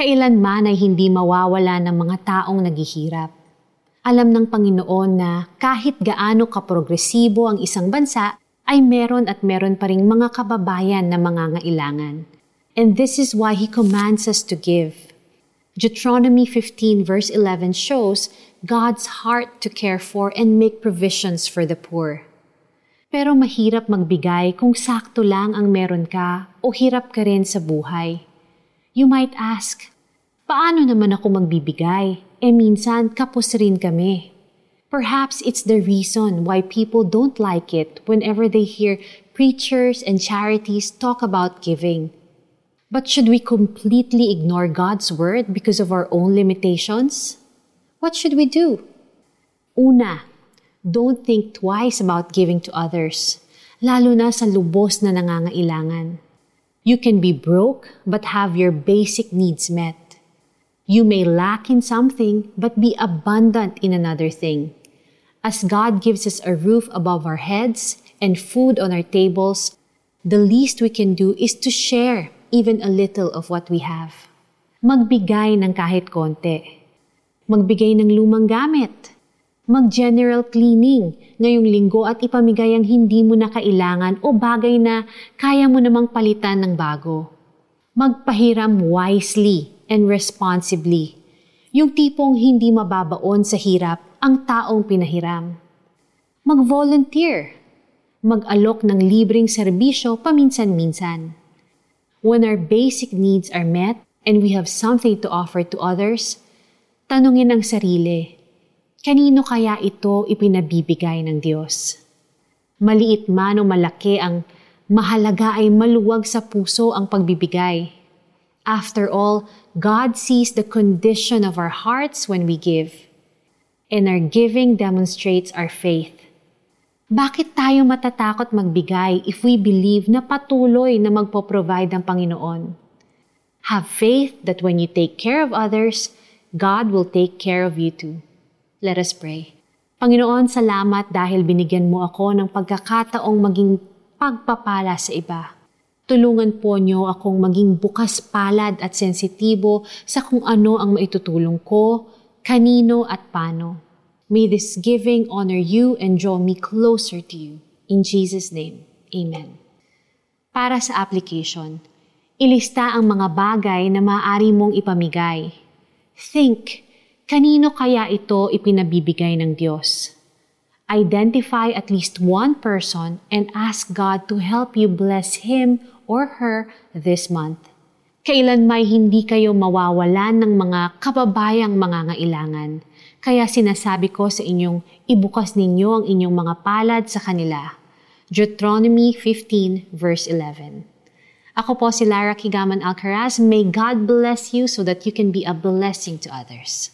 Kailanman ay hindi mawawala ng mga taong naghihirap. Alam ng Panginoon na kahit gaano kaprogresibo ang isang bansa, ay meron at meron pa ring mga kababayan na mangangailangan. And this is why He commands us to give. Deuteronomy 15 verse 11 shows God's heart to care for and make provisions for the poor. Pero mahirap magbigay kung sakto lang ang meron ka o hirap ka rin sa buhay. You might ask, paano naman ako magbibigay? Eh minsan kapos rin kami. Perhaps it's the reason why people don't like it whenever they hear preachers and charities talk about giving. But should we completely ignore God's word because of our own limitations? What should we do? Una, don't think twice about giving to others, lalo na sa lubos na nangangailangan. You can be broke but have your basic needs met. You may lack in something but be abundant in another thing. As God gives us a roof above our heads and food on our tables, the least we can do is to share even a little of what we have. Magbigay ng kahit konti. Magbigay ng lumang gamit mag-general cleaning ngayong linggo at ipamigay ang hindi mo na kailangan o bagay na kaya mo namang palitan ng bago. Magpahiram wisely and responsibly. Yung tipong hindi mababaon sa hirap ang taong pinahiram. Mag-volunteer. Mag-alok ng libreng serbisyo paminsan-minsan. When our basic needs are met and we have something to offer to others, tanungin ang sarili, Kanino kaya ito ipinabibigay ng Diyos? Maliit man o malaki ang mahalaga ay maluwag sa puso ang pagbibigay. After all, God sees the condition of our hearts when we give. And our giving demonstrates our faith. Bakit tayo matatakot magbigay if we believe na patuloy na magpo-provide ang Panginoon? Have faith that when you take care of others, God will take care of you too. Let us pray. Panginoon, salamat dahil binigyan mo ako ng pagkakataong maging pagpapala sa iba. Tulungan po niyo akong maging bukas palad at sensitibo sa kung ano ang maitutulong ko, kanino at paano. May this giving honor you and draw me closer to you. In Jesus' name, Amen. Para sa application, ilista ang mga bagay na maaari mong ipamigay. Think, Kanino kaya ito ipinabibigay ng Diyos? Identify at least one person and ask God to help you bless him or her this month. Kailan may hindi kayo mawawalan ng mga kababayang mga ngailangan. Kaya sinasabi ko sa inyong ibukas ninyo ang inyong mga palad sa kanila. Deuteronomy 15 verse 11. Ako po si Lara Kigaman Alcaraz. May God bless you so that you can be a blessing to others.